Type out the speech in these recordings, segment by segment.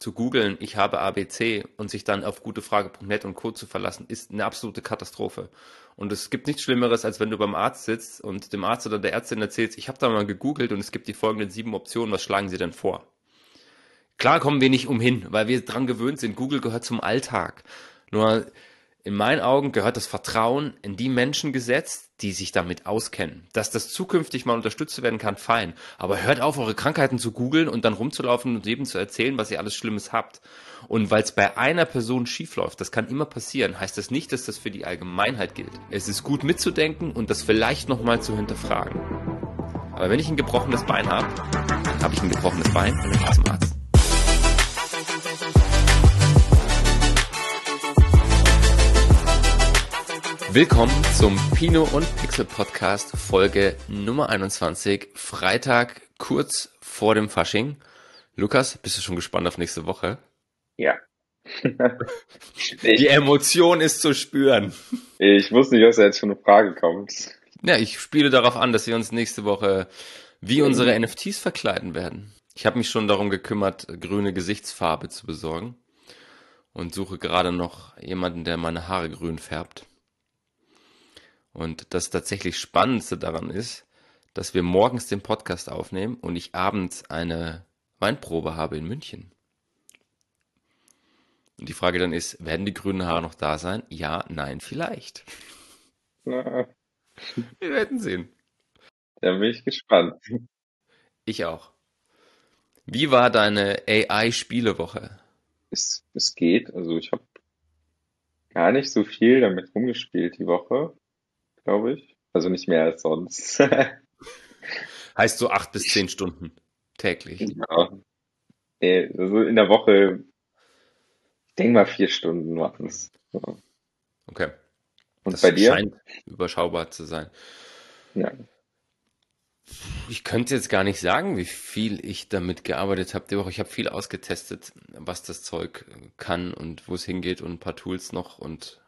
zu googeln, ich habe ABC und sich dann auf gutefrage.net und Co. zu verlassen, ist eine absolute Katastrophe. Und es gibt nichts Schlimmeres, als wenn du beim Arzt sitzt und dem Arzt oder der Ärztin erzählst, ich habe da mal gegoogelt und es gibt die folgenden sieben Optionen, was schlagen sie denn vor? Klar kommen wir nicht umhin, weil wir dran gewöhnt sind, Google gehört zum Alltag. Nur in meinen Augen gehört das Vertrauen in die Menschen gesetzt, die sich damit auskennen. Dass das zukünftig mal unterstützt werden kann, fein. Aber hört auf, eure Krankheiten zu googeln und dann rumzulaufen und jedem zu erzählen, was ihr alles Schlimmes habt. Und weil es bei einer Person schiefläuft, das kann immer passieren, heißt das nicht, dass das für die Allgemeinheit gilt. Es ist gut mitzudenken und das vielleicht nochmal zu hinterfragen. Aber wenn ich ein gebrochenes Bein habe, habe ich ein gebrochenes Bein und dann zum Arzt. Willkommen zum Pino und Pixel Podcast Folge Nummer 21, Freitag kurz vor dem Fasching. Lukas, bist du schon gespannt auf nächste Woche? Ja. Die Emotion ist zu spüren. Ich wusste nicht, was da jetzt für eine Frage kommt. Ja, ich spiele darauf an, dass wir uns nächste Woche wie unsere NFTs verkleiden werden. Ich habe mich schon darum gekümmert, grüne Gesichtsfarbe zu besorgen und suche gerade noch jemanden, der meine Haare grün färbt. Und das tatsächlich Spannendste daran ist, dass wir morgens den Podcast aufnehmen und ich abends eine Weinprobe habe in München. Und die Frage dann ist, werden die grünen Haare noch da sein? Ja, nein, vielleicht. Na, Wir werden sehen. da bin ich gespannt. Ich auch. Wie war deine AI-Spielewoche? Es, es geht. Also ich habe gar nicht so viel damit rumgespielt die Woche, glaube ich. Also nicht mehr als sonst. Heißt so acht bis zehn Stunden täglich. Nee, also in der Woche, ich denke mal vier Stunden waren es. Ja. Okay. Und Das bei dir? scheint überschaubar zu sein. Ja. Ich könnte jetzt gar nicht sagen, wie viel ich damit gearbeitet habe die Woche. Ich habe viel ausgetestet, was das Zeug kann und wo es hingeht und ein paar Tools noch und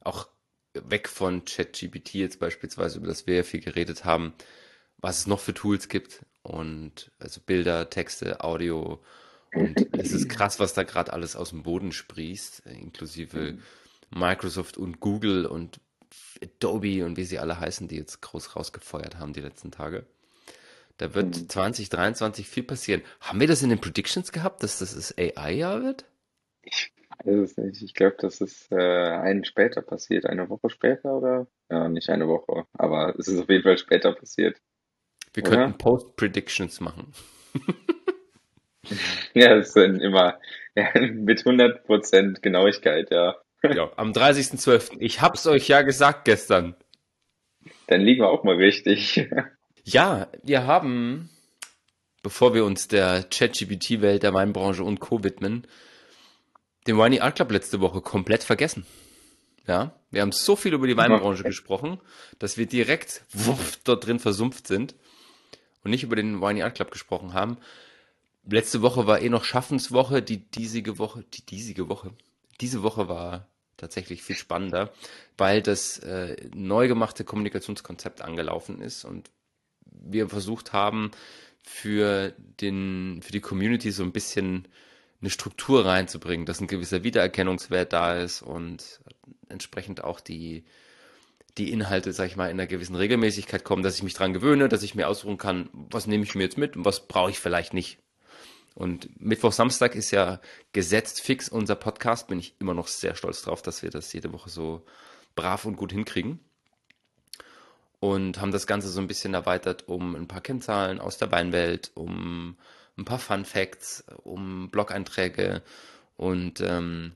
auch weg von ChatGPT jetzt beispielsweise, über das wir ja viel geredet haben, was es noch für Tools gibt und also Bilder, Texte, Audio und es ist krass, was da gerade alles aus dem Boden sprießt, inklusive Microsoft und Google und Adobe und wie sie alle heißen, die jetzt groß rausgefeuert haben die letzten Tage. Da wird Mhm. 2023 viel passieren. Haben wir das in den Predictions gehabt, dass das das AI-Jahr wird? Ich weiß es nicht. Ich glaube, das ist äh, einen später passiert. Eine Woche später oder? Ja, nicht eine Woche. Aber es ist auf jeden Fall später passiert. Wir Oder? könnten Post-Predictions machen. Ja, es sind immer ja, mit 100% Genauigkeit, ja. Ja, am 30.12. Ich hab's euch ja gesagt gestern. Dann liegen wir auch mal richtig. Ja, wir haben, bevor wir uns der ChatGPT-Welt, der Weinbranche und Co. widmen, den Winey Art Club letzte Woche komplett vergessen. Ja, wir haben so viel über die Weinbranche gesprochen, dass wir direkt wuff, dort drin versumpft sind und nicht über den Winey Art Club gesprochen haben. Letzte Woche war eh noch Schaffenswoche, die diesige Woche, die diesige Woche, diese Woche war tatsächlich viel spannender, weil das äh, neu gemachte Kommunikationskonzept angelaufen ist und wir versucht haben, für den, für die Community so ein bisschen eine Struktur reinzubringen, dass ein gewisser Wiedererkennungswert da ist und entsprechend auch die, die Inhalte, sag ich mal, in einer gewissen Regelmäßigkeit kommen, dass ich mich dran gewöhne, dass ich mir ausruhen kann, was nehme ich mir jetzt mit und was brauche ich vielleicht nicht. Und Mittwoch, Samstag ist ja gesetzt fix unser Podcast. Bin ich immer noch sehr stolz drauf, dass wir das jede Woche so brav und gut hinkriegen. Und haben das Ganze so ein bisschen erweitert um ein paar Kennzahlen aus der Weinwelt, um ein paar Fun Facts, um Blog-Einträge. Und ähm,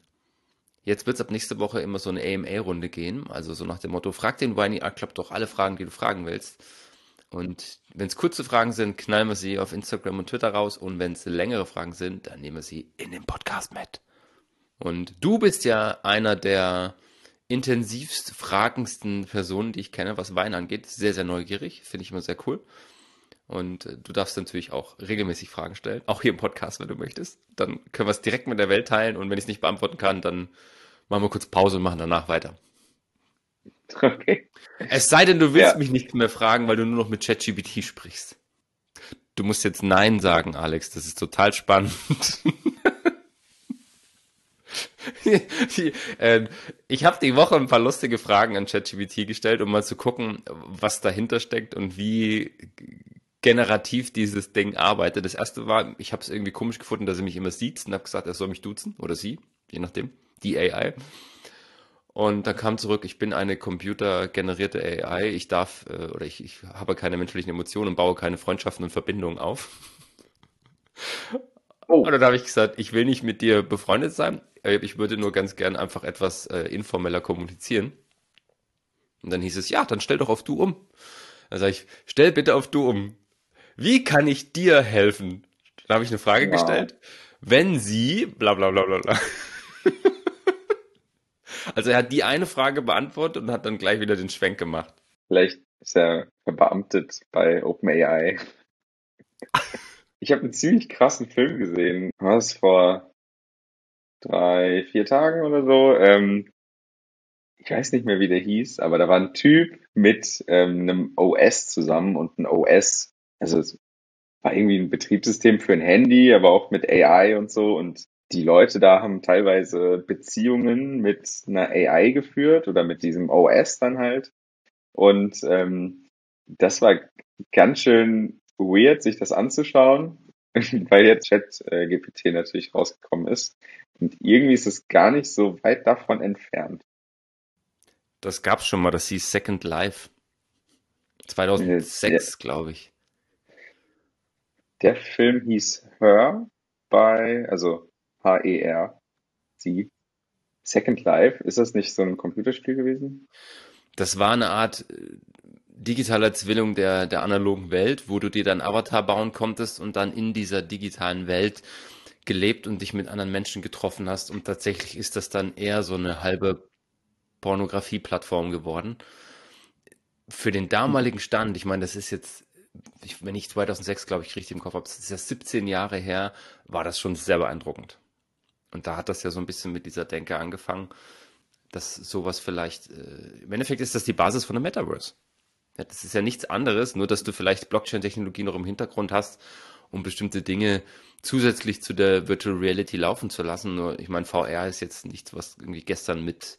jetzt wird es ab nächste Woche immer so eine AMA-Runde gehen. Also so nach dem Motto, frag den Winey Art Club doch alle Fragen, die du fragen willst. Und wenn es kurze Fragen sind, knallen wir sie auf Instagram und Twitter raus. Und wenn es längere Fragen sind, dann nehmen wir sie in den Podcast mit. Und du bist ja einer der intensivst fragendsten Personen, die ich kenne, was Wein angeht. Sehr, sehr neugierig. Finde ich immer sehr cool. Und äh, du darfst natürlich auch regelmäßig Fragen stellen. Auch hier im Podcast, wenn du möchtest. Dann können wir es direkt mit der Welt teilen. Und wenn ich es nicht beantworten kann, dann machen wir kurz Pause und machen danach weiter. Okay. Es sei denn, du willst Ja. mich nicht mehr fragen, weil du nur noch mit ChatGPT sprichst. Du musst jetzt Nein sagen, Alex. Das ist total spannend. die, äh, ich habe die Woche ein paar lustige Fragen an ChatGPT gestellt, um mal zu gucken, was dahinter steckt und wie generativ dieses Ding arbeitet. Das erste war, ich habe es irgendwie komisch gefunden, dass er mich immer sieht und habe gesagt, er soll mich duzen oder sie, je nachdem, die AI. Und dann kam zurück, ich bin eine computergenerierte AI, ich darf äh, oder ich, ich habe keine menschlichen Emotionen und baue keine Freundschaften und Verbindungen auf. Oh. Und dann habe ich gesagt, ich will nicht mit dir befreundet sein, äh, ich würde nur ganz gern einfach etwas äh, informeller kommunizieren. Und dann hieß es, ja, dann stell doch auf du um. Dann sage ich, stell bitte auf du um. Wie kann ich dir helfen? Da habe ich eine Frage wow. gestellt. Wenn sie, bla bla bla bla bla. also er hat die eine Frage beantwortet und hat dann gleich wieder den Schwenk gemacht. Vielleicht ist er verbeamtet bei OpenAI. Ich habe einen ziemlich krassen Film gesehen. Was vor drei, vier Tagen oder so. Ähm, ich weiß nicht mehr, wie der hieß, aber da war ein Typ mit ähm, einem OS zusammen und ein OS, also es war irgendwie ein Betriebssystem für ein Handy, aber auch mit AI und so und die Leute da haben teilweise Beziehungen mit einer AI geführt oder mit diesem OS dann halt. Und ähm, das war ganz schön weird, sich das anzuschauen, weil jetzt Chat-GPT natürlich rausgekommen ist. Und irgendwie ist es gar nicht so weit davon entfernt. Das gab es schon mal, das hieß Second Life. 2006, glaube ich. Der Film hieß Her bei, also H-E-R, sie. Second Life, ist das nicht so ein Computerspiel gewesen? Das war eine Art äh, digitaler Zwilling der, der analogen Welt, wo du dir dann Avatar bauen konntest und dann in dieser digitalen Welt gelebt und dich mit anderen Menschen getroffen hast. Und tatsächlich ist das dann eher so eine halbe Pornografie-Plattform geworden. Für den damaligen Stand, ich meine, das ist jetzt, ich, wenn ich 2006, glaube ich, richtig im Kopf habe, das ist ja 17 Jahre her, war das schon sehr beeindruckend. Und da hat das ja so ein bisschen mit dieser Denke angefangen, dass sowas vielleicht, äh, im Endeffekt ist das die Basis von der Metaverse. Ja, das ist ja nichts anderes, nur dass du vielleicht Blockchain-Technologie noch im Hintergrund hast, um bestimmte Dinge zusätzlich zu der Virtual Reality laufen zu lassen. Nur, ich meine, VR ist jetzt nichts, was irgendwie gestern mit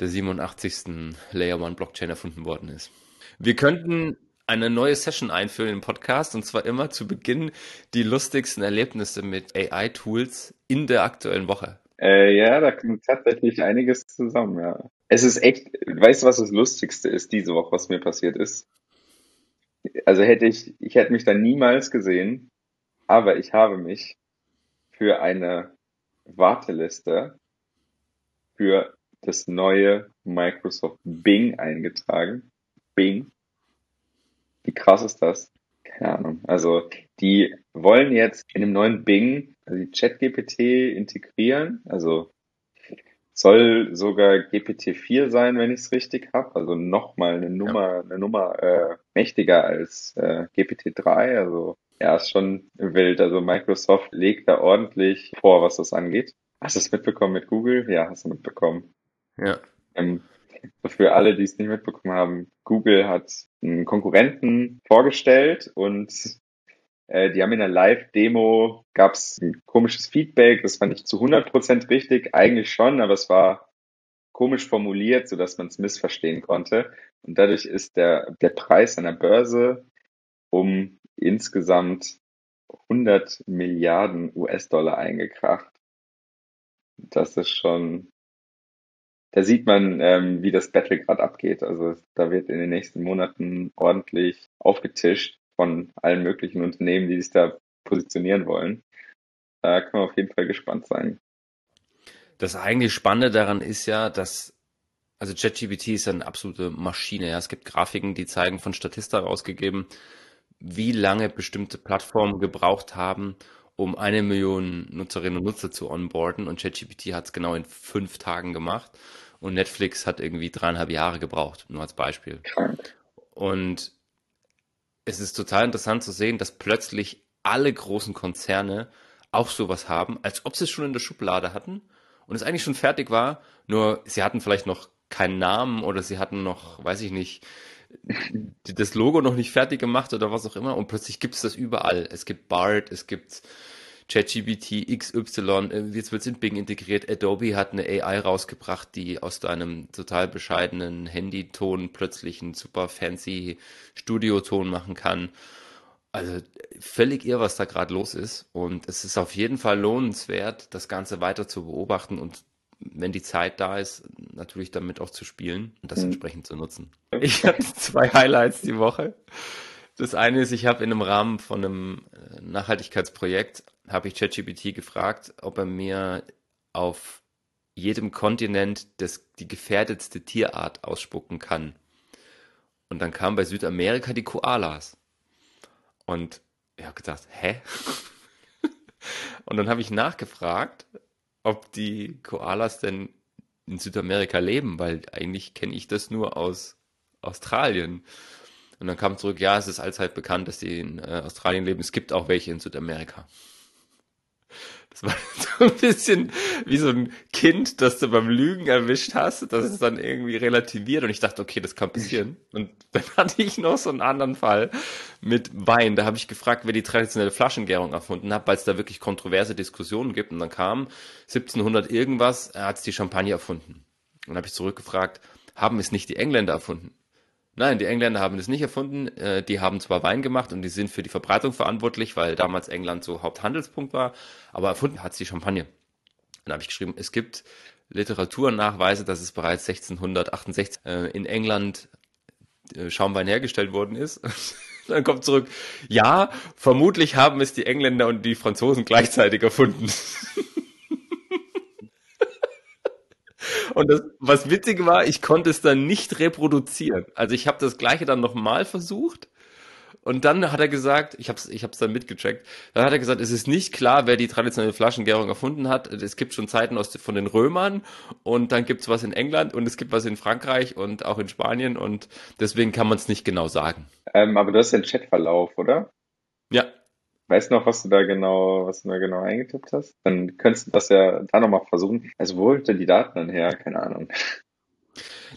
der 87. Layer One Blockchain erfunden worden ist. Wir könnten eine neue Session einführen im Podcast und zwar immer zu Beginn die lustigsten Erlebnisse mit AI-Tools in der aktuellen Woche. Äh, ja, da kommt tatsächlich einiges zusammen, ja. Es ist echt, weißt du, was das Lustigste ist diese Woche, was mir passiert ist? Also hätte ich, ich hätte mich da niemals gesehen, aber ich habe mich für eine Warteliste für das neue Microsoft Bing eingetragen. Bing. Wie krass ist das? Keine Ahnung. Also, die wollen jetzt in dem neuen Bing also die ChatGPT integrieren. Also, soll sogar GPT-4 sein, wenn ich es richtig habe. Also nochmal eine Nummer, ja. eine Nummer äh, mächtiger als äh, GPT-3. Also ja, ist schon wild. Also Microsoft legt da ordentlich vor, was das angeht. Hast du es mitbekommen mit Google? Ja, hast du mitbekommen. Ja. Ähm, für alle, die es nicht mitbekommen haben, Google hat einen Konkurrenten vorgestellt und äh, die haben in der Live-Demo, gab es ein komisches Feedback, das war nicht zu 100% richtig, eigentlich schon, aber es war komisch formuliert, sodass man es missverstehen konnte. Und dadurch ist der, der Preis an der Börse um insgesamt 100 Milliarden US-Dollar eingekracht. Das ist schon, da sieht man, ähm, wie das Battle gerade abgeht. Also da wird in den nächsten Monaten ordentlich aufgetischt von allen möglichen Unternehmen, die sich da positionieren wollen. Da kann man auf jeden Fall gespannt sein. Das eigentlich Spannende daran ist ja, dass also ChatGPT ist eine absolute Maschine. Ja, es gibt Grafiken, die zeigen von Statista rausgegeben, wie lange bestimmte Plattformen gebraucht haben, um eine Million Nutzerinnen und Nutzer zu onboarden. Und ChatGPT hat es genau in fünf Tagen gemacht. Und Netflix hat irgendwie dreieinhalb Jahre gebraucht, nur als Beispiel. Und es ist total interessant zu sehen, dass plötzlich alle großen Konzerne auch sowas haben, als ob sie es schon in der Schublade hatten und es eigentlich schon fertig war, nur sie hatten vielleicht noch keinen Namen oder sie hatten noch, weiß ich nicht, das Logo noch nicht fertig gemacht oder was auch immer und plötzlich gibt es das überall. Es gibt BART, es gibt ChatGPT XY, äh, jetzt wird es in Bing integriert. Adobe hat eine AI rausgebracht, die aus deinem total bescheidenen Handyton plötzlich einen super fancy Studioton machen kann. Also völlig irr, was da gerade los ist. Und es ist auf jeden Fall lohnenswert, das Ganze weiter zu beobachten und wenn die Zeit da ist, natürlich damit auch zu spielen und das mhm. entsprechend zu nutzen. Ich hatte zwei Highlights die Woche. Das eine ist, ich habe in einem Rahmen von einem äh, Nachhaltigkeitsprojekt, habe ich ChatGPT gefragt, ob er mir auf jedem Kontinent das, die gefährdetste Tierart ausspucken kann. Und dann kam bei Südamerika die Koalas. Und ich habe gedacht, hä? Und dann habe ich nachgefragt, ob die Koalas denn in Südamerika leben, weil eigentlich kenne ich das nur aus Australien. Und dann kam zurück, ja, es ist allzeit bekannt, dass die in äh, Australien leben. Es gibt auch welche in Südamerika. Das war so ein bisschen wie so ein Kind, das du beim Lügen erwischt hast, das ist dann irgendwie relativiert und ich dachte, okay, das kann passieren. Und dann hatte ich noch so einen anderen Fall mit Wein. Da habe ich gefragt, wer die traditionelle Flaschengärung erfunden hat, weil es da wirklich kontroverse Diskussionen gibt. Und dann kam 1700 irgendwas, er hat die Champagner erfunden. Und dann habe ich zurückgefragt, haben es nicht die Engländer erfunden? Nein, die Engländer haben das nicht erfunden. Äh, die haben zwar Wein gemacht und die sind für die Verbreitung verantwortlich, weil damals England so Haupthandelspunkt war, aber erfunden hat sie Champagner. Dann habe ich geschrieben, es gibt Literaturnachweise, dass es bereits 1668 äh, in England äh, Schaumwein hergestellt worden ist. Dann kommt zurück, ja, vermutlich haben es die Engländer und die Franzosen gleichzeitig erfunden. Und das, was witzig war, ich konnte es dann nicht reproduzieren. Also ich habe das gleiche dann nochmal versucht. Und dann hat er gesagt, ich habe es ich hab's dann mitgecheckt, dann hat er gesagt, es ist nicht klar, wer die traditionelle Flaschengärung erfunden hat. Es gibt schon Zeiten aus, von den Römern und dann gibt's was in England und es gibt was in Frankreich und auch in Spanien und deswegen kann man es nicht genau sagen. Ähm, aber du hast den Chatverlauf, oder? Weißt noch, was du da genau, was du da genau eingetippt hast? Dann könntest du das ja da nochmal versuchen. Also wo holt denn die Daten dann her? Keine Ahnung.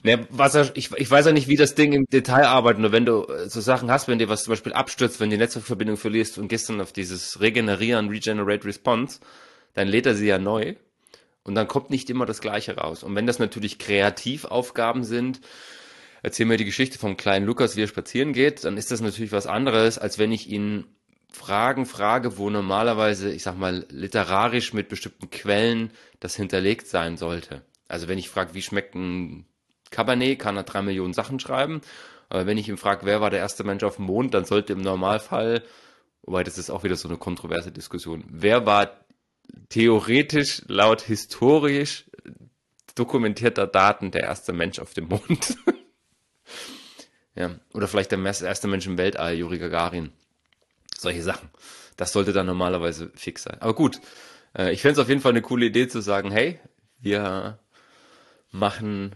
Ne, was er, ich, ich weiß ja nicht, wie das Ding im Detail arbeitet, nur wenn du äh, so Sachen hast, wenn dir was zum Beispiel abstürzt, wenn die Netzwerkverbindung verlierst und gehst dann auf dieses Regenerieren, Regenerate Response, dann lädt er sie ja neu und dann kommt nicht immer das Gleiche raus. Und wenn das natürlich Kreativaufgaben sind, erzähl mir die Geschichte vom kleinen Lukas, wie er spazieren geht, dann ist das natürlich was anderes, als wenn ich ihn Fragen frage, wo normalerweise, ich sag mal, literarisch mit bestimmten Quellen das hinterlegt sein sollte. Also wenn ich frage, wie schmeckt ein Cabernet, kann er drei Millionen Sachen schreiben. Aber wenn ich ihn frage, wer war der erste Mensch auf dem Mond, dann sollte im Normalfall, wobei das ist auch wieder so eine kontroverse Diskussion, wer war theoretisch laut historisch dokumentierter Daten der erste Mensch auf dem Mond? ja, oder vielleicht der erste Mensch im Weltall, Juri Gagarin solche Sachen. Das sollte dann normalerweise fix sein. Aber gut, äh, ich fände es auf jeden Fall eine coole Idee zu sagen, hey, wir machen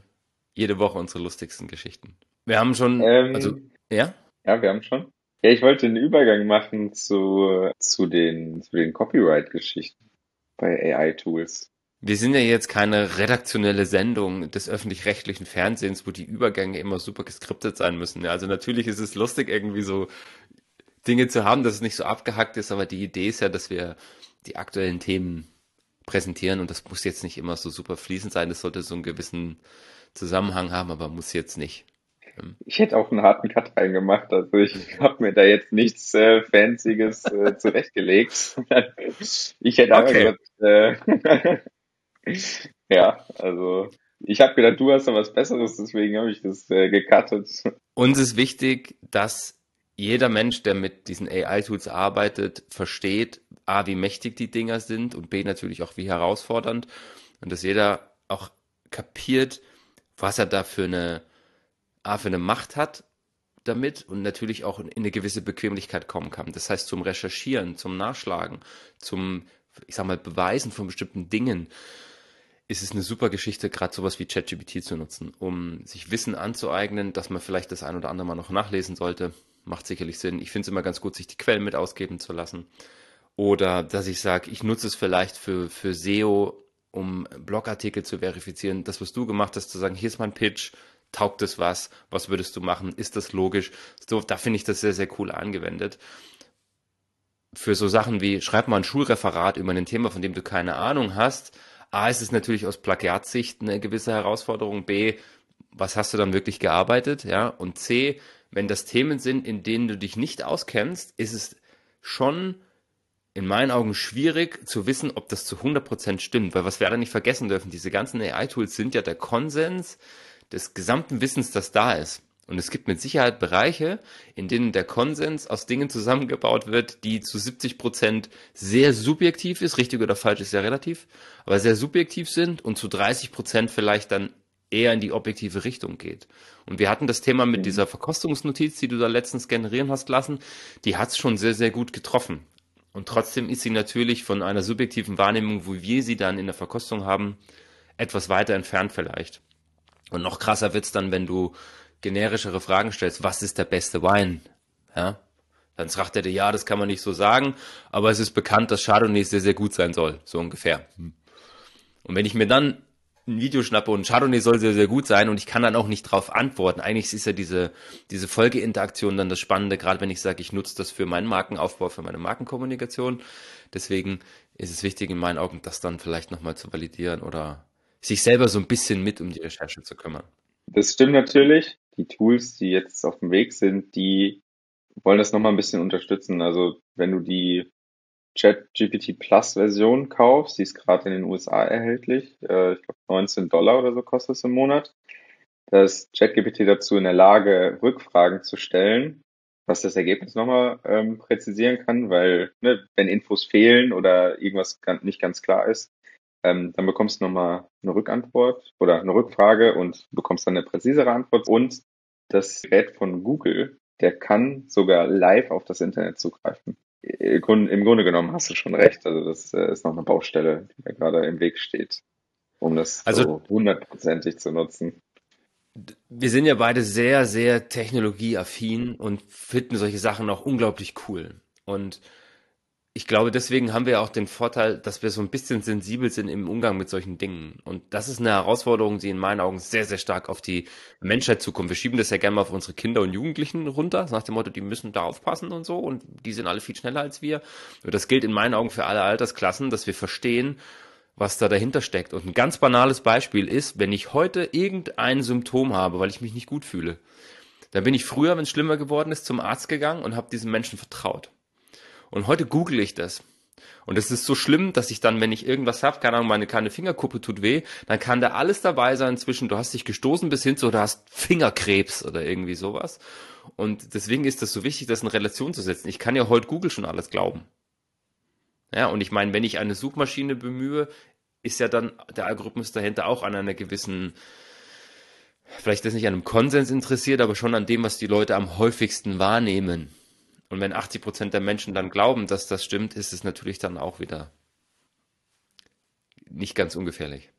jede Woche unsere lustigsten Geschichten. Wir haben schon, ähm, also, ja? Ja, wir haben schon. Ja, ich wollte den Übergang machen zu, zu den, zu den Copyright-Geschichten bei AI-Tools. Wir sind ja jetzt keine redaktionelle Sendung des öffentlich-rechtlichen Fernsehens, wo die Übergänge immer super geskriptet sein müssen. Also natürlich ist es lustig, irgendwie so Dinge zu haben, dass es nicht so abgehackt ist, aber die Idee ist ja, dass wir die aktuellen Themen präsentieren und das muss jetzt nicht immer so super fließend sein, das sollte so einen gewissen Zusammenhang haben, aber muss jetzt nicht. Ähm, ich hätte auch einen harten Cut reingemacht, also ich habe mir da jetzt nichts äh, Fancyes äh, zurechtgelegt. ich hätte okay. äh, ja, also ich habe gedacht, du hast da was Besseres, deswegen habe ich das äh, gecuttet. Uns ist wichtig, dass jeder Mensch, der mit diesen AI-Tools arbeitet, versteht, A, wie mächtig die Dinger sind und B, natürlich auch wie herausfordernd. Und dass jeder auch kapiert, was er da für eine, A, für eine Macht hat damit und natürlich auch in eine gewisse Bequemlichkeit kommen kann. Das heißt, zum Recherchieren, zum Nachschlagen, zum, ich sag mal, Beweisen von bestimmten Dingen ist es eine super Geschichte, gerade sowas wie ChatGPT zu nutzen, um sich Wissen anzueignen, dass man vielleicht das ein oder andere mal noch nachlesen sollte macht sicherlich Sinn. Ich finde es immer ganz gut, sich die Quellen mit ausgeben zu lassen. Oder dass ich sage, ich nutze es vielleicht für, für SEO, um Blogartikel zu verifizieren. Das, was du gemacht hast, zu sagen, hier ist mein Pitch, taugt es was, was würdest du machen, ist das logisch? So, da finde ich das sehr, sehr cool angewendet. für so Sachen wie, schreib mal ein Schulreferat über ein Thema, von dem du keine Ahnung hast. A, ist es natürlich aus Plagiatsicht eine gewisse Herausforderung. B, was hast du dann wirklich gearbeitet? Ja, und C, wenn das Themen sind, in denen du dich nicht auskennst, ist es schon in meinen Augen schwierig zu wissen, ob das zu 100% stimmt, weil was wir alle nicht vergessen dürfen, diese ganzen AI-Tools sind ja der Konsens des gesamten Wissens, das da ist. Und es gibt mit Sicherheit Bereiche, in denen der Konsens aus Dingen zusammengebaut wird, die zu 70 Prozent sehr subjektiv ist, richtig oder falsch ist ja relativ, aber sehr subjektiv sind und zu 30 Prozent vielleicht dann eher in die objektive Richtung geht. Und wir hatten das Thema mit mhm. dieser Verkostungsnotiz, die du da letztens generieren hast lassen, die hat es schon sehr, sehr gut getroffen. Und trotzdem ist sie natürlich von einer subjektiven Wahrnehmung, wo wir sie dann in der Verkostung haben, etwas weiter entfernt vielleicht. Und noch krasser wird's dann, wenn du generischere Fragen stellst, was ist der beste Wein? Ja, dann sagt er dir, ja, das kann man nicht so sagen, aber es ist bekannt, dass Chardonnay sehr, sehr gut sein soll, so ungefähr. Und wenn ich mir dann ein Video schnappe und Chardonnay soll sehr, sehr gut sein und ich kann dann auch nicht drauf antworten. Eigentlich ist ja diese, diese Folgeinteraktion dann das Spannende, gerade wenn ich sage, ich nutze das für meinen Markenaufbau, für meine Markenkommunikation. Deswegen ist es wichtig in meinen Augen, das dann vielleicht nochmal zu validieren oder sich selber so ein bisschen mit um die Recherche zu kümmern. Das stimmt natürlich die Tools, die jetzt auf dem Weg sind, die wollen das nochmal ein bisschen unterstützen. Also wenn du die ChatGPT Plus Version kaufst, die ist gerade in den USA erhältlich, äh, ich glaube 19 Dollar oder so kostet es im Monat, da ist ChatGPT dazu in der Lage, Rückfragen zu stellen, was das Ergebnis nochmal ähm, präzisieren kann, weil ne, wenn Infos fehlen oder irgendwas nicht ganz klar ist, ähm, dann bekommst du nochmal eine Rückantwort oder eine Rückfrage und bekommst dann eine präzisere Antwort. Und das Gerät von Google, der kann sogar live auf das Internet zugreifen. Im Grunde genommen hast du schon recht. Also das äh, ist noch eine Baustelle, die da gerade im Weg steht, um das also, so hundertprozentig zu nutzen. Wir sind ja beide sehr, sehr technologieaffin und finden solche Sachen auch unglaublich cool. Und ich glaube, deswegen haben wir auch den Vorteil, dass wir so ein bisschen sensibel sind im Umgang mit solchen Dingen. Und das ist eine Herausforderung, die in meinen Augen sehr, sehr stark auf die Menschheit zukommt. Wir schieben das ja gerne mal auf unsere Kinder und Jugendlichen runter, nach dem Motto, die müssen da aufpassen und so und die sind alle viel schneller als wir. Und das gilt in meinen Augen für alle Altersklassen, dass wir verstehen, was da dahinter steckt. Und ein ganz banales Beispiel ist, wenn ich heute irgendein Symptom habe, weil ich mich nicht gut fühle, dann bin ich früher, wenn es schlimmer geworden ist, zum Arzt gegangen und habe diesem Menschen vertraut. Und heute google ich das. Und es ist so schlimm, dass ich dann, wenn ich irgendwas habe, keine Ahnung, meine kleine Fingerkuppe tut weh, dann kann da alles dabei sein zwischen, du hast dich gestoßen bis hin zu, du hast Fingerkrebs oder irgendwie sowas. Und deswegen ist das so wichtig, das in Relation zu setzen. Ich kann ja heute Google schon alles glauben. Ja, und ich meine, wenn ich eine Suchmaschine bemühe, ist ja dann der Algorithmus dahinter auch an einer gewissen, vielleicht ist nicht an einem Konsens interessiert, aber schon an dem, was die Leute am häufigsten wahrnehmen. Und wenn 80 Prozent der Menschen dann glauben, dass das stimmt, ist es natürlich dann auch wieder nicht ganz ungefährlich.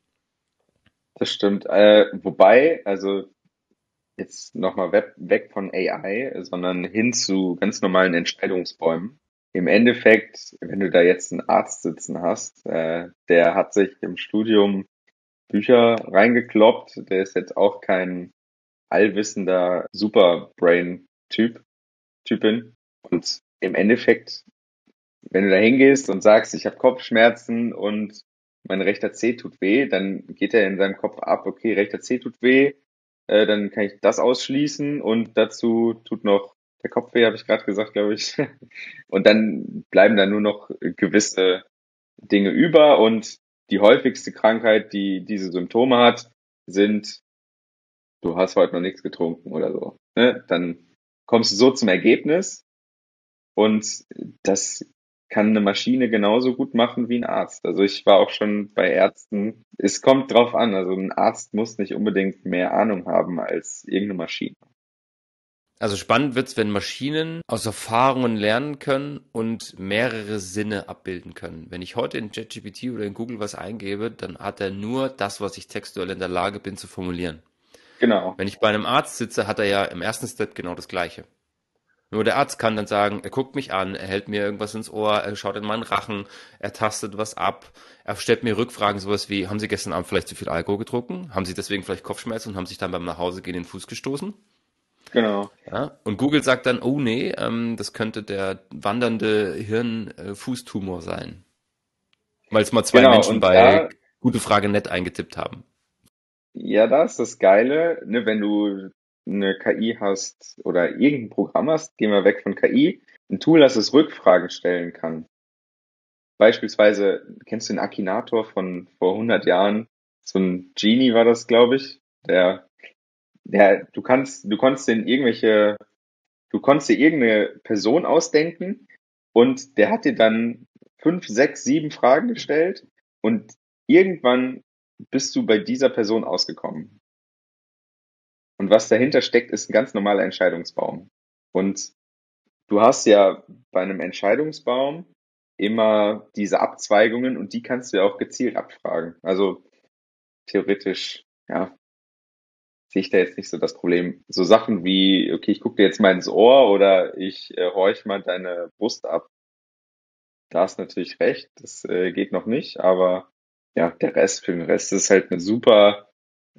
Das stimmt. Äh, wobei, also jetzt nochmal weg von AI, sondern hin zu ganz normalen Entscheidungsbäumen. Im Endeffekt, wenn du da jetzt einen Arzt sitzen hast, äh, der hat sich im Studium Bücher reingekloppt, der ist jetzt auch kein allwissender Superbrain-Typ, Typin, und im Endeffekt, wenn du da hingehst und sagst, ich habe Kopfschmerzen und mein rechter C tut weh, dann geht er in seinem Kopf ab, okay, rechter C tut weh, äh, dann kann ich das ausschließen und dazu tut noch der Kopf weh, habe ich gerade gesagt, glaube ich. Und dann bleiben da nur noch gewisse Dinge über und die häufigste Krankheit, die diese Symptome hat, sind, du hast heute noch nichts getrunken oder so. Ne? Dann kommst du so zum Ergebnis und das kann eine Maschine genauso gut machen wie ein Arzt. Also ich war auch schon bei Ärzten. Es kommt drauf an. Also ein Arzt muss nicht unbedingt mehr Ahnung haben als irgendeine Maschine. Also spannend wird's, wenn Maschinen aus Erfahrungen lernen können und mehrere Sinne abbilden können. Wenn ich heute in ChatGPT oder in Google was eingebe, dann hat er nur das, was ich textuell in der Lage bin zu formulieren. Genau. Wenn ich bei einem Arzt sitze, hat er ja im ersten Step genau das Gleiche. Nur der Arzt kann dann sagen, er guckt mich an, er hält mir irgendwas ins Ohr, er schaut in meinen Rachen, er tastet was ab, er stellt mir Rückfragen, sowas wie, haben Sie gestern Abend vielleicht zu viel Alkohol getrunken? Haben Sie deswegen vielleicht Kopfschmerzen und haben sich dann beim Nachhausegehen den Fuß gestoßen? Genau. Ja? Und Google sagt dann, oh nee, ähm, das könnte der wandernde Hirnfußtumor sein. Weil es mal zwei Genau, Menschen bei da, Gute Frage nett eingetippt haben. ja, da ist das Geile, ne, wenn du eine KI hast oder irgendein Programm hast, gehen wir weg von KI, ein Tool, das es Rückfragen stellen kann. Beispielsweise, kennst du den Akinator von vor 100 Jahren? So ein Genie war das, glaube ich. Der, der, du kannst, du konntest den irgendwelche, du konntest dir irgendeine Person ausdenken und der hat dir dann fünf, sechs, sieben Fragen gestellt und irgendwann bist du bei dieser Person ausgekommen. Was dahinter steckt, ist ein ganz normaler Entscheidungsbaum. Und du hast ja bei einem Entscheidungsbaum immer diese Abzweigungen und die kannst du ja auch gezielt abfragen. Also theoretisch, ja, sehe ich da jetzt nicht so das Problem. So Sachen wie, okay, ich gucke dir jetzt mal ins Ohr oder ich äh, horch mal deine Brust ab. Da hast natürlich recht, das äh, geht noch nicht, aber ja, der Rest, für den Rest ist halt eine super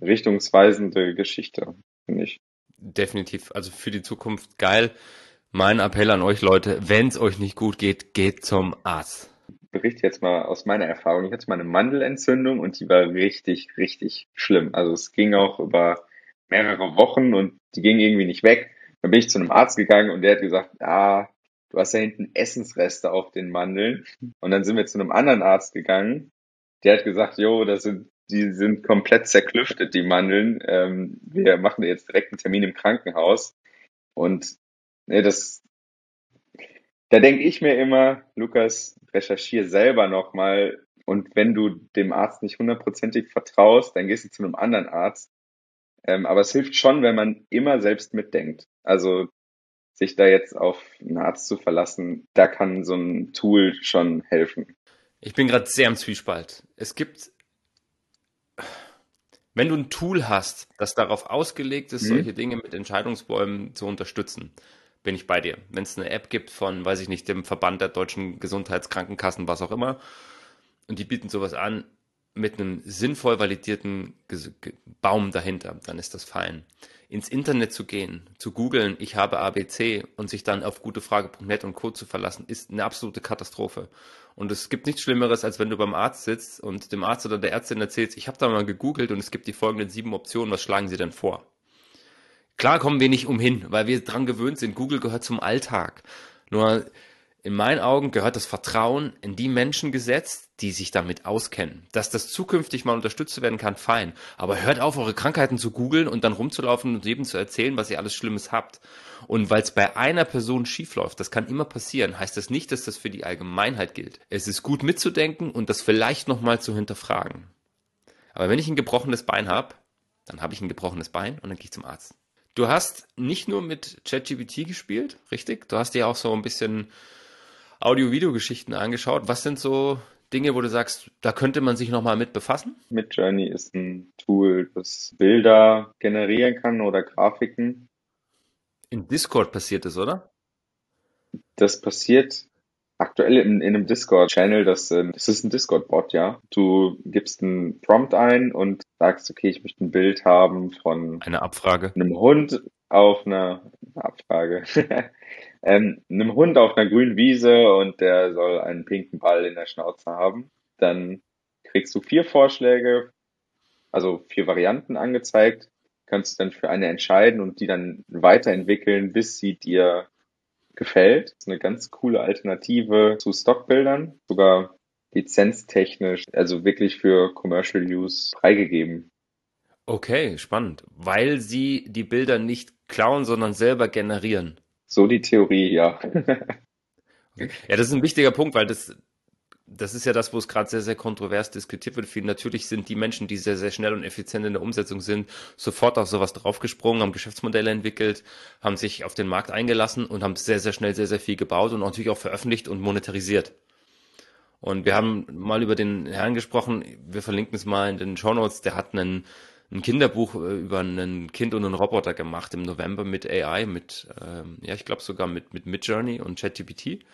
richtungsweisende Geschichte, finde ich. Definitiv. Also für die Zukunft geil. Mein Appell an euch Leute, wenn es euch nicht gut geht, geht zum Arzt. berichte jetzt mal aus meiner Erfahrung. Ich hatte mal eine Mandelentzündung und die war richtig, richtig schlimm. Also es ging auch über mehrere Wochen und die ging irgendwie nicht weg. Dann bin ich zu einem Arzt gegangen und der hat gesagt, ah, du hast da hinten Essensreste auf den Mandeln. Und dann sind wir zu einem anderen Arzt gegangen. Der hat gesagt, jo, das sind, die sind komplett zerklüftet, die Mandeln. Ähm, wir machen jetzt direkt einen Termin im Krankenhaus. Und ne, das, da denke ich mir immer, Lukas, recherchier selber nochmal. Und wenn du dem Arzt nicht hundertprozentig vertraust, dann gehst du zu einem anderen Arzt. Ähm, aber es hilft schon, wenn man immer selbst mitdenkt. Also sich da jetzt auf einen Arzt zu verlassen, da kann so ein Tool schon helfen. Ich bin gerade sehr im Zwiespalt. Es gibt, wenn du ein Tool hast, das darauf ausgelegt ist, Hm? solche Dinge mit Entscheidungsbäumen zu unterstützen, bin ich bei dir. Wenn es eine App gibt von, weiß ich nicht, dem Verband der deutschen Gesundheitskrankenkassen, was auch immer, und die bieten sowas an mit einem sinnvoll validierten Baum dahinter, dann ist das fein. Ins Internet zu gehen, zu googeln, ich habe ABC und sich dann auf gutefrage.net und Co. zu verlassen, ist eine absolute Katastrophe. Und es gibt nichts Schlimmeres, als wenn du beim Arzt sitzt und dem Arzt oder der Ärztin erzählst, ich habe da mal gegoogelt und es gibt die folgenden sieben Optionen, was schlagen Sie denn vor? Klar kommen wir nicht umhin, weil wir dran gewöhnt sind. Google gehört zum Alltag. Nur in meinen Augen gehört das Vertrauen in die Menschen gesetzt, die sich damit auskennen. Dass das zukünftig mal unterstützt werden kann, fein. Aber hört auf, eure Krankheiten zu googeln und dann rumzulaufen und jedem zu erzählen, was ihr alles Schlimmes habt. Und weil es bei einer Person schiefläuft, das kann immer passieren, heißt das nicht, dass das für die Allgemeinheit gilt. Es ist gut mitzudenken und das vielleicht nochmal zu hinterfragen. Aber wenn ich ein gebrochenes Bein habe, dann habe ich ein gebrochenes Bein und dann gehe ich zum Arzt. Du hast nicht nur mit ChatGPT gespielt, richtig? Du hast dir auch so ein bisschen Audio-Video-Geschichten angeschaut. Was sind so Dinge, wo du sagst, da könnte man sich nochmal mit befassen? Midjourney ist ein Tool, das Bilder generieren kann oder Grafiken. In Discord passiert es, oder? Das passiert aktuell in, in einem Discord-Channel. Das, äh, das ist ein Discord-Bot, ja. Du gibst einen Prompt ein und sagst, okay, ich möchte ein Bild haben von Eine Abfrage. einem Hund auf einer Abfrage. ähm, einem Hund auf einer grünen Wiese und der soll einen pinken Ball in der Schnauze haben. Dann kriegst du vier Vorschläge, also vier Varianten angezeigt, kannst dann für eine entscheiden und die dann weiterentwickeln, bis sie dir gefällt. Das ist eine ganz coole Alternative zu Stockbildern, sogar lizenztechnisch, also wirklich für Commercial Use freigegeben. Okay, spannend. Weil sie die Bilder nicht klauen, sondern selber generieren. So die Theorie, ja. Ja, das ist ein wichtiger Punkt, weil das, das ist ja das, wo es gerade sehr, sehr kontrovers diskutiert wird. Viel natürlich sind die Menschen, die sehr, sehr schnell und effizient in der Umsetzung sind, sofort auf sowas draufgesprungen, haben Geschäftsmodelle entwickelt, haben sich auf den Markt eingelassen und haben sehr, sehr schnell sehr, sehr viel gebaut und natürlich auch veröffentlicht und monetarisiert. Und wir haben mal über den Herrn gesprochen, wir verlinken es mal in den Show Notes, der hat einen, ein Kinderbuch äh, über ein Kind und einen Roboter gemacht im November mit AI, mit, ähm, ja, ich glaube sogar mit, mit Midjourney und ChatGPT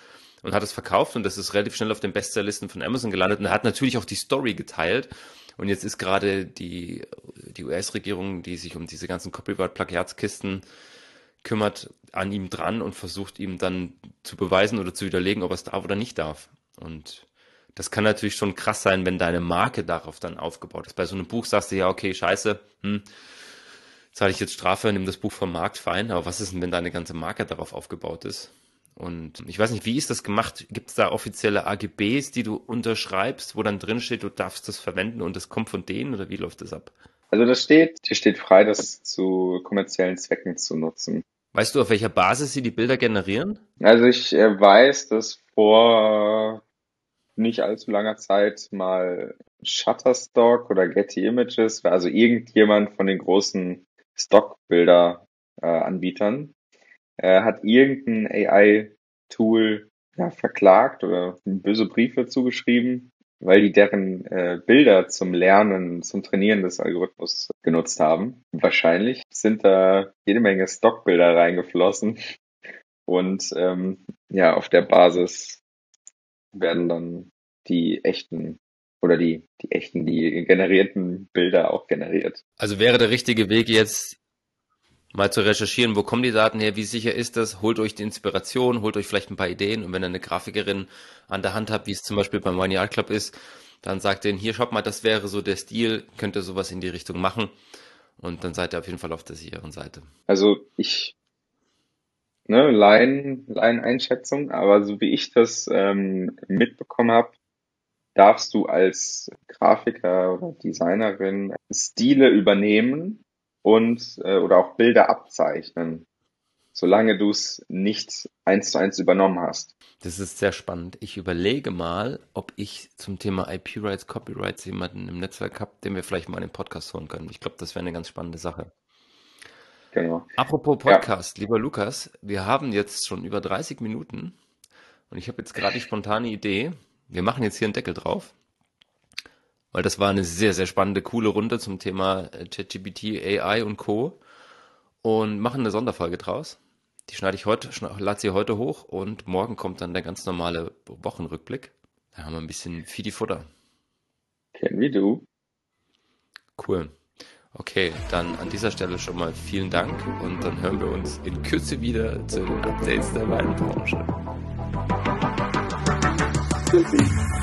und hat es verkauft und das ist relativ schnell auf den Bestsellerlisten von Amazon gelandet und hat natürlich auch die Story geteilt und jetzt ist gerade die, die US-Regierung, die sich um diese ganzen Copyright-Plagiatskisten kümmert an ihm dran und versucht ihm dann zu beweisen oder zu widerlegen, ob er es darf oder nicht darf. Und das kann natürlich schon krass sein, wenn deine Marke darauf dann aufgebaut ist. Bei so einem Buch sagst du ja, okay, scheiße, hm, zahle ich jetzt Strafe, nimm das Buch vom Markt, fein, aber was ist denn, wenn deine ganze Marke darauf aufgebaut ist? Und ich weiß nicht, wie ist das gemacht? Gibt es da offizielle AGBs, die du unterschreibst, wo dann drin steht, du darfst das verwenden und das kommt von denen oder wie läuft das ab? Also das steht, hier steht frei, das zu kommerziellen Zwecken zu nutzen. Weißt du, auf welcher Basis sie die Bilder generieren? Also ich äh, weiß, dass vor nicht allzu langer Zeit mal Shutterstock oder Getty Images, also irgendjemand von den großen Stockbilder-Anbietern, äh, hat irgendein AI-Tool ja, verklagt oder böse Briefe zugeschrieben, weil die deren äh, Bilder zum Lernen, zum Trainieren des Algorithmus genutzt haben. Wahrscheinlich sind da jede Menge Stockbilder reingeflossen und ähm, ja, auf der Basis werden dann die echten oder die, die echten, die generierten Bilder auch generiert. Also wäre der richtige Weg jetzt mal zu recherchieren, wo kommen die Daten her, wie sicher ist das, holt euch die Inspiration, holt euch vielleicht ein paar Ideen und wenn ihr eine Grafikerin an der Hand habt, wie es zum Beispiel beim One Art Club ist, dann sagt ihr, hier schaut mal, das wäre so der Stil, könnt ihr sowas in die Richtung machen und dann seid ihr auf jeden Fall auf der sicheren Seite. Also ich ne, Laien, Laien-Einschätzung, aber so wie ich das ähm, mitbekommen habe, darfst du als Grafiker oder Designerin Stile übernehmen und äh, oder auch Bilder abzeichnen, solange du es nicht eins zu eins übernommen hast. Das ist sehr spannend. Ich überlege mal, ob ich zum Thema IP-Rights, Copyrights jemanden im Netzwerk habe, den wir vielleicht mal in den Podcast holen können. Ich glaube, das wäre eine ganz spannende Sache. Genau. Apropos Podcast, ja. lieber Lukas, wir haben jetzt schon über 30 Minuten und ich habe jetzt gerade die spontane Idee, wir machen jetzt hier einen Deckel drauf, weil das war eine sehr, sehr spannende, coole Runde zum Thema äh, ChatGPT, AI und Co. und machen eine Sonderfolge draus. Die schneide ich heute, lade sie heute hoch und morgen kommt dann der ganz normale Wochenrückblick. Da haben wir ein bisschen Fidi-Futter. Can we do? Cool. Okay, dann an dieser Stelle schon mal vielen Dank und dann hören wir uns in Kürze wieder zu den Updates der Weinbranche. Tschüssi.